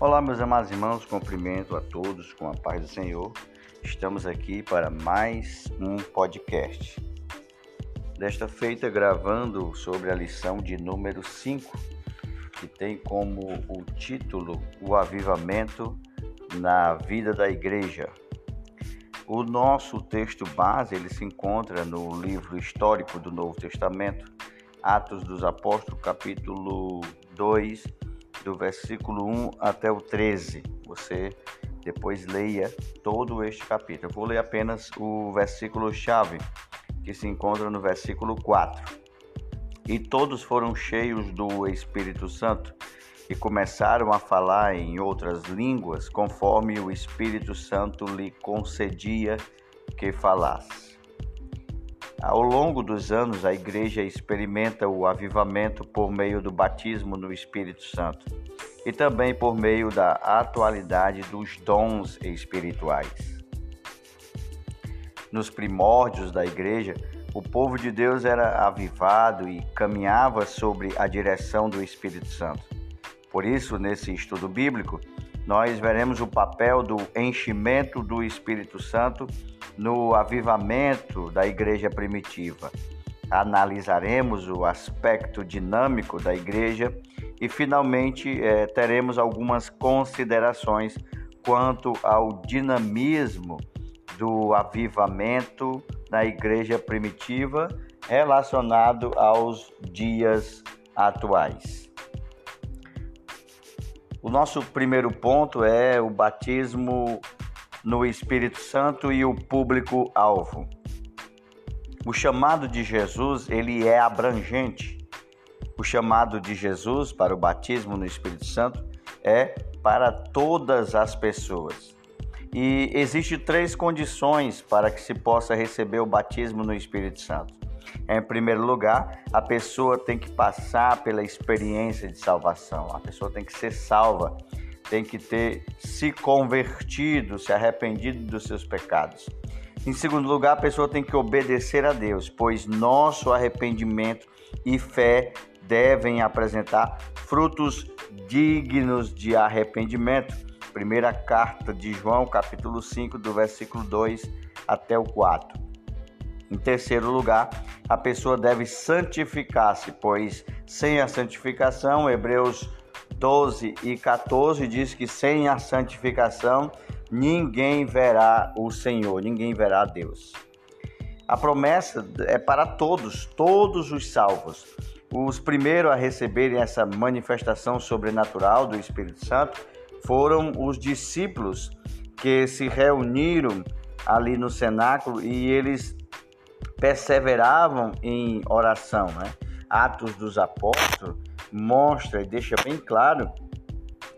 Olá, meus amados irmãos, cumprimento a todos com a paz do Senhor. Estamos aqui para mais um podcast. Desta feita, gravando sobre a lição de número 5, que tem como o título O Avivamento na Vida da Igreja. O nosso texto base ele se encontra no livro histórico do Novo Testamento, Atos dos Apóstolos, capítulo 2 do versículo 1 até o 13. Você depois leia todo este capítulo. Eu vou ler apenas o versículo chave, que se encontra no versículo 4. E todos foram cheios do Espírito Santo e começaram a falar em outras línguas, conforme o Espírito Santo lhe concedia que falasse. Ao longo dos anos, a igreja experimenta o avivamento por meio do batismo no Espírito Santo e também por meio da atualidade dos dons espirituais. Nos primórdios da igreja, o povo de Deus era avivado e caminhava sobre a direção do Espírito Santo. Por isso, nesse estudo bíblico, nós veremos o papel do enchimento do Espírito Santo no avivamento da igreja primitiva. Analisaremos o aspecto dinâmico da igreja e, finalmente, eh, teremos algumas considerações quanto ao dinamismo do avivamento na igreja primitiva relacionado aos dias atuais. O nosso primeiro ponto é o batismo no Espírito Santo e o público-alvo. O chamado de Jesus, ele é abrangente. O chamado de Jesus para o batismo no Espírito Santo é para todas as pessoas. E existe três condições para que se possa receber o batismo no Espírito Santo. Em primeiro lugar, a pessoa tem que passar pela experiência de salvação. A pessoa tem que ser salva tem que ter se convertido, se arrependido dos seus pecados. Em segundo lugar, a pessoa tem que obedecer a Deus, pois nosso arrependimento e fé devem apresentar frutos dignos de arrependimento. Primeira carta de João, capítulo 5, do versículo 2 até o 4. Em terceiro lugar, a pessoa deve santificar-se, pois sem a santificação, Hebreus 12 e 14 diz que sem a santificação ninguém verá o Senhor, ninguém verá Deus. A promessa é para todos, todos os salvos. Os primeiros a receberem essa manifestação sobrenatural do Espírito Santo foram os discípulos que se reuniram ali no cenáculo e eles perseveravam em oração. Né? Atos dos Apóstolos mostra e deixa bem claro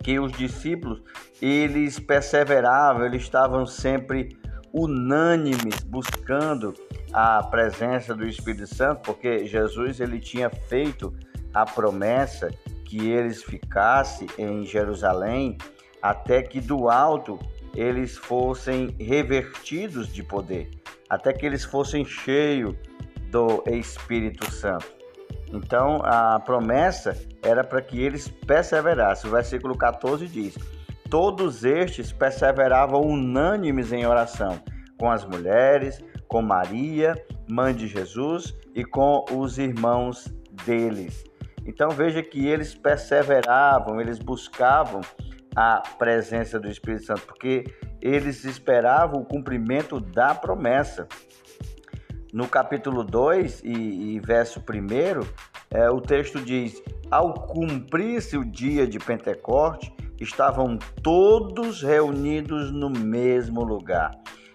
que os discípulos eles perseveravam, eles estavam sempre unânimes buscando a presença do Espírito Santo, porque Jesus ele tinha feito a promessa que eles ficassem em Jerusalém até que do alto eles fossem revertidos de poder, até que eles fossem cheios do Espírito Santo. Então a promessa era para que eles perseverassem. O versículo 14 diz: Todos estes perseveravam unânimes em oração, com as mulheres, com Maria, mãe de Jesus, e com os irmãos deles. Então veja que eles perseveravam, eles buscavam a presença do Espírito Santo, porque eles esperavam o cumprimento da promessa no capítulo 2 e, e, verso 1, é, o texto diz: Ao cumprir-se o dia de Pentecoste, estavam todos reunidos no mesmo lugar.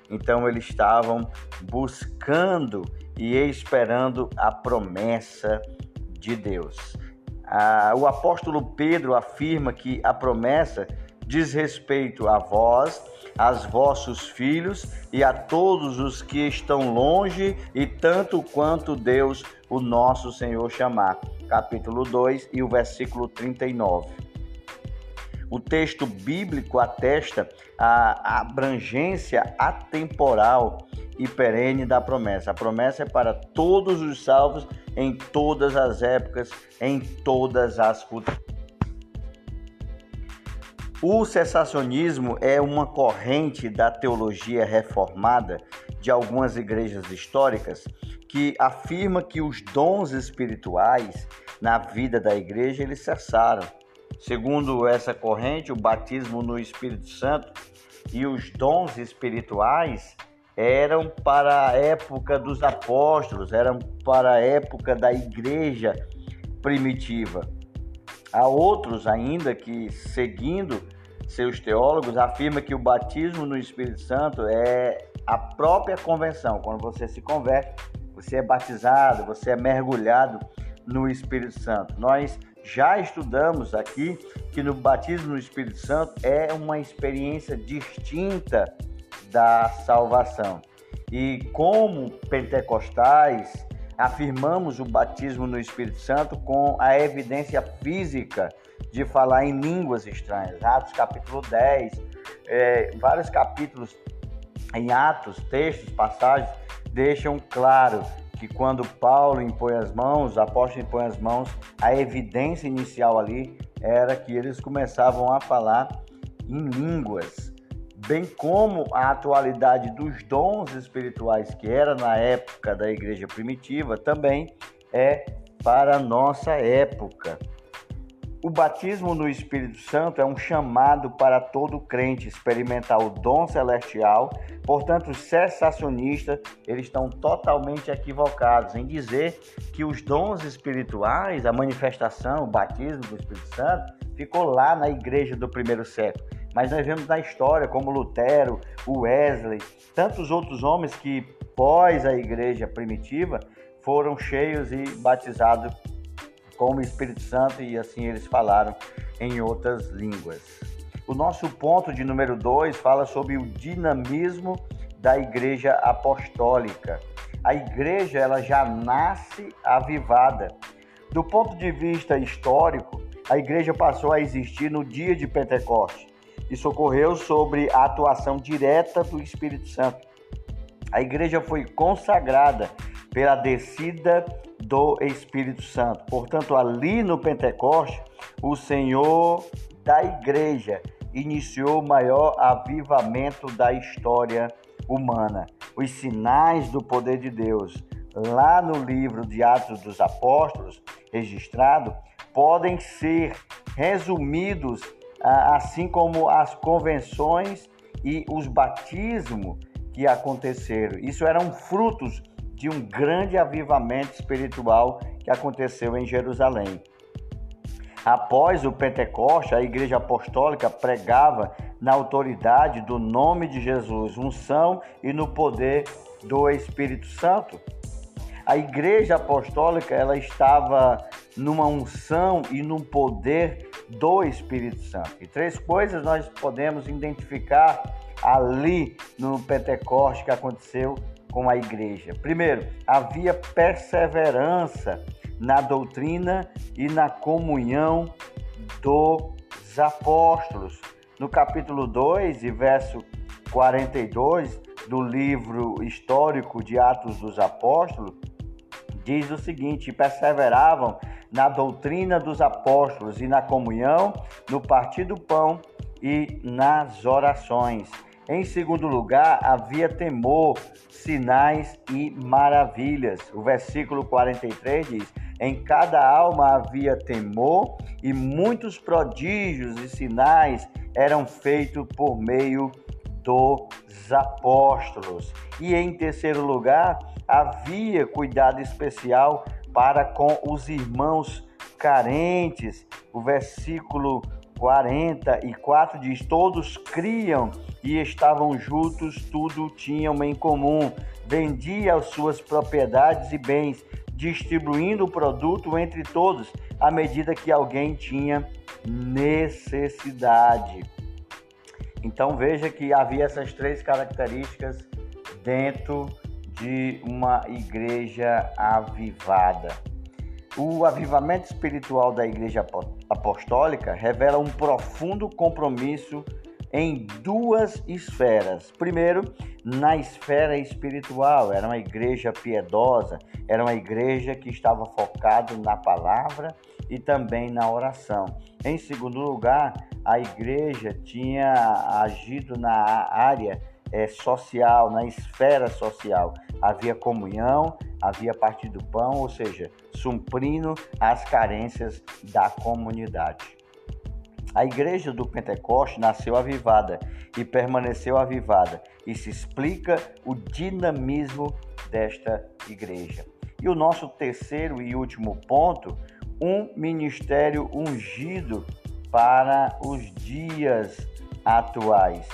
Então eles estavam buscando e esperando a promessa de Deus. Ah, o apóstolo Pedro afirma que a promessa diz respeito a vós aos vossos filhos e a todos os que estão longe, e tanto quanto Deus, o nosso Senhor, chamar. Capítulo 2 e o versículo 39. O texto bíblico atesta a abrangência atemporal e perene da promessa. A promessa é para todos os salvos em todas as épocas, em todas as culturas. O cessacionismo é uma corrente da teologia reformada de algumas igrejas históricas que afirma que os dons espirituais na vida da igreja eles cessaram. Segundo essa corrente, o batismo no Espírito Santo e os dons espirituais eram para a época dos apóstolos, eram para a época da igreja primitiva. Há outros ainda que, seguindo seus teólogos, afirma que o batismo no Espírito Santo é a própria convenção. Quando você se converte, você é batizado, você é mergulhado no Espírito Santo. Nós já estudamos aqui que no batismo no Espírito Santo é uma experiência distinta da salvação. E como pentecostais, afirmamos o batismo no Espírito Santo com a evidência física de falar em línguas estranhas. Atos capítulo 10, é, vários capítulos em Atos, textos, passagens, deixam claro que quando Paulo impõe as mãos, o apóstolo impõe as mãos, a evidência inicial ali era que eles começavam a falar em línguas, bem como a atualidade dos dons espirituais que era na época da igreja primitiva também é para a nossa época. O batismo no Espírito Santo é um chamado para todo crente experimentar o dom celestial. Portanto, os cessacionistas eles estão totalmente equivocados em dizer que os dons espirituais, a manifestação, o batismo do Espírito Santo, ficou lá na igreja do primeiro século. Mas nós vemos na história como Lutero, Wesley, tantos outros homens que pós a igreja primitiva foram cheios e batizados com o Espírito Santo e assim eles falaram em outras línguas. O nosso ponto de número 2 fala sobre o dinamismo da igreja apostólica. A igreja ela já nasce avivada. Do ponto de vista histórico, a igreja passou a existir no dia de Pentecostes. Isso ocorreu sobre a atuação direta do Espírito Santo. A igreja foi consagrada pela descida do Espírito Santo. Portanto, ali no Pentecoste, o Senhor da igreja iniciou o maior avivamento da história humana. Os sinais do poder de Deus, lá no livro de Atos dos Apóstolos, registrado, podem ser resumidos assim como as convenções e os batismos que aconteceram. Isso eram frutos de um grande avivamento espiritual que aconteceu em Jerusalém. Após o Pentecoste, a Igreja Apostólica pregava na autoridade do nome de Jesus, unção e no poder do Espírito Santo. A Igreja Apostólica ela estava numa unção e num poder do Espírito Santo. E três coisas nós podemos identificar ali no Pentecoste que aconteceu com a igreja. Primeiro, havia perseverança na doutrina e na comunhão dos apóstolos. No capítulo 2 e verso 42 do livro histórico de Atos dos Apóstolos, diz o seguinte: perseveravam na doutrina dos apóstolos e na comunhão, no partir do pão e nas orações. Em segundo lugar, havia temor, sinais e maravilhas. O versículo 43 diz: Em cada alma havia temor, e muitos prodígios e sinais eram feitos por meio dos apóstolos. E em terceiro lugar, havia cuidado especial para com os irmãos carentes. O versículo 44 diz: Todos criam e estavam juntos, tudo tinham em comum. Vendia as suas propriedades e bens, distribuindo o produto entre todos, à medida que alguém tinha necessidade. Então veja que havia essas três características dentro de uma igreja avivada. O avivamento espiritual da Igreja Apostólica revela um profundo compromisso em duas esferas. Primeiro, na esfera espiritual, era uma igreja piedosa, era uma igreja que estava focada na palavra e também na oração. Em segundo lugar, a igreja tinha agido na área é, social, na esfera social. Havia comunhão, havia partido do pão, ou seja, suprindo as carências da comunidade. A igreja do Pentecoste nasceu avivada e permaneceu avivada, e se explica o dinamismo desta igreja. E o nosso terceiro e último ponto, um ministério ungido para os dias atuais.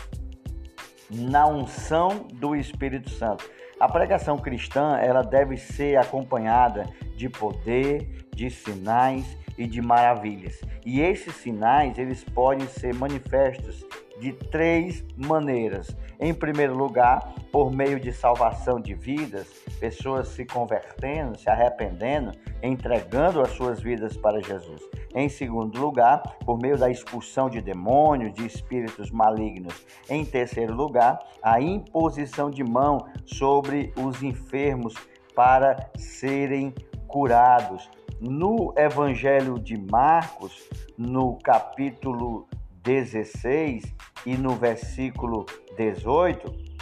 Na unção do Espírito Santo. A pregação cristã, ela deve ser acompanhada de poder, de sinais e de maravilhas. E esses sinais, eles podem ser manifestos de três maneiras. Em primeiro lugar, por meio de salvação de vidas, pessoas se convertendo, se arrependendo, entregando as suas vidas para Jesus. Em segundo lugar, por meio da expulsão de demônios, de espíritos malignos. Em terceiro lugar, a imposição de mão sobre os enfermos para serem curados. No Evangelho de Marcos, no capítulo 16 e no versículo 18,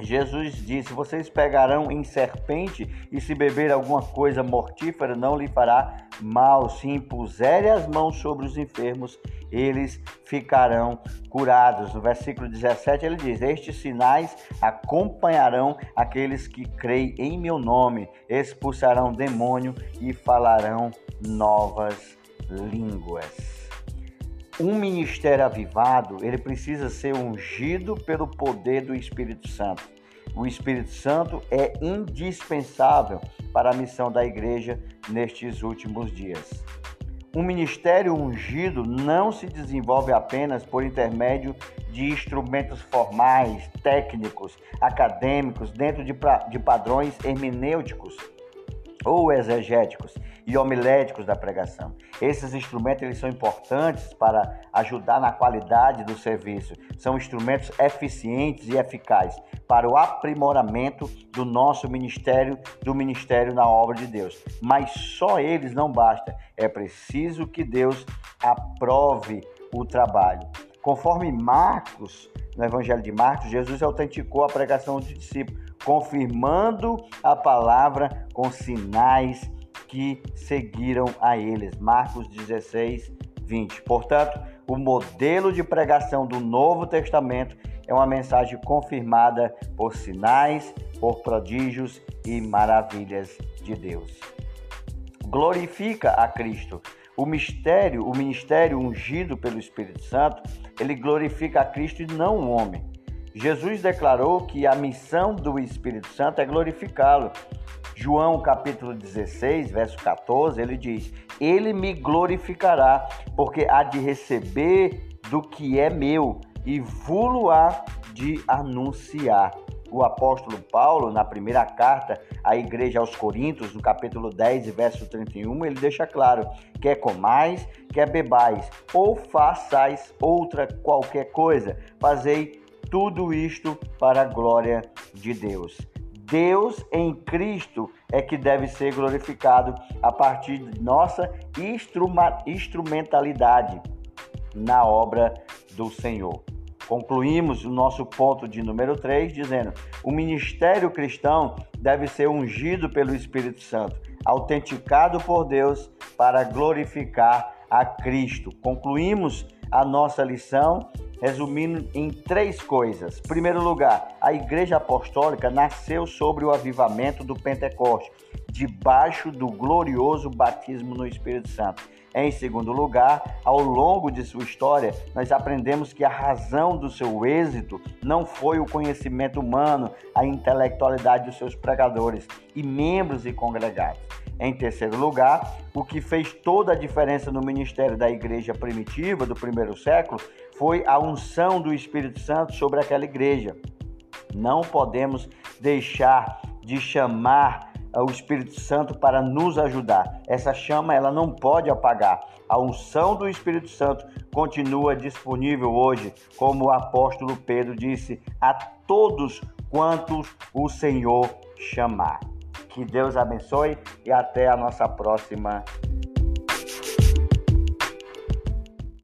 Jesus disse: Vocês pegarão em serpente, e se beber alguma coisa mortífera, não lhe fará mal. Se impuserem as mãos sobre os enfermos, eles ficarão curados. No versículo 17 ele diz: Estes sinais acompanharão aqueles que creem em meu nome, expulsarão demônio e falarão novas línguas. Um ministério avivado, ele precisa ser ungido pelo poder do Espírito Santo. O Espírito Santo é indispensável para a missão da igreja nestes últimos dias. Um ministério ungido não se desenvolve apenas por intermédio de instrumentos formais, técnicos, acadêmicos, dentro de, de padrões hermenêuticos ou exegéticos e homiléticos da pregação. Esses instrumentos eles são importantes para ajudar na qualidade do serviço. São instrumentos eficientes e eficazes para o aprimoramento do nosso ministério, do ministério na obra de Deus. Mas só eles não basta. É preciso que Deus aprove o trabalho. Conforme Marcos, no Evangelho de Marcos, Jesus autenticou a pregação dos discípulos confirmando a palavra com sinais que seguiram a eles. Marcos 16, 20. Portanto, o modelo de pregação do Novo Testamento é uma mensagem confirmada por sinais, por prodígios e maravilhas de Deus. Glorifica a Cristo. O mistério, o ministério ungido pelo Espírito Santo, ele glorifica a Cristo e não o homem. Jesus declarou que a missão do Espírito Santo é glorificá-lo. João capítulo 16, verso 14, ele diz: Ele me glorificará, porque há de receber do que é meu e vulo-á de anunciar. O apóstolo Paulo, na primeira carta à igreja aos Coríntios, no capítulo 10, verso 31, ele deixa claro: quer comais, quer bebais, ou façais outra qualquer coisa, fazei tudo isto para a glória de Deus. Deus em Cristo é que deve ser glorificado a partir de nossa instrumentalidade na obra do Senhor. Concluímos o nosso ponto de número 3 dizendo: o ministério cristão deve ser ungido pelo Espírito Santo, autenticado por Deus para glorificar a Cristo. Concluímos a nossa lição resumindo em três coisas. Primeiro lugar, a Igreja Apostólica nasceu sobre o avivamento do Pentecoste, debaixo do glorioso batismo no Espírito Santo. Em segundo lugar, ao longo de sua história, nós aprendemos que a razão do seu êxito não foi o conhecimento humano, a intelectualidade dos seus pregadores e membros e congregados. Em terceiro lugar, o que fez toda a diferença no ministério da igreja primitiva do primeiro século foi a unção do Espírito Santo sobre aquela igreja. Não podemos deixar de chamar o Espírito Santo para nos ajudar. Essa chama ela não pode apagar. A unção do Espírito Santo continua disponível hoje, como o apóstolo Pedro disse, a todos quantos o Senhor chamar. Que Deus abençoe e até a nossa próxima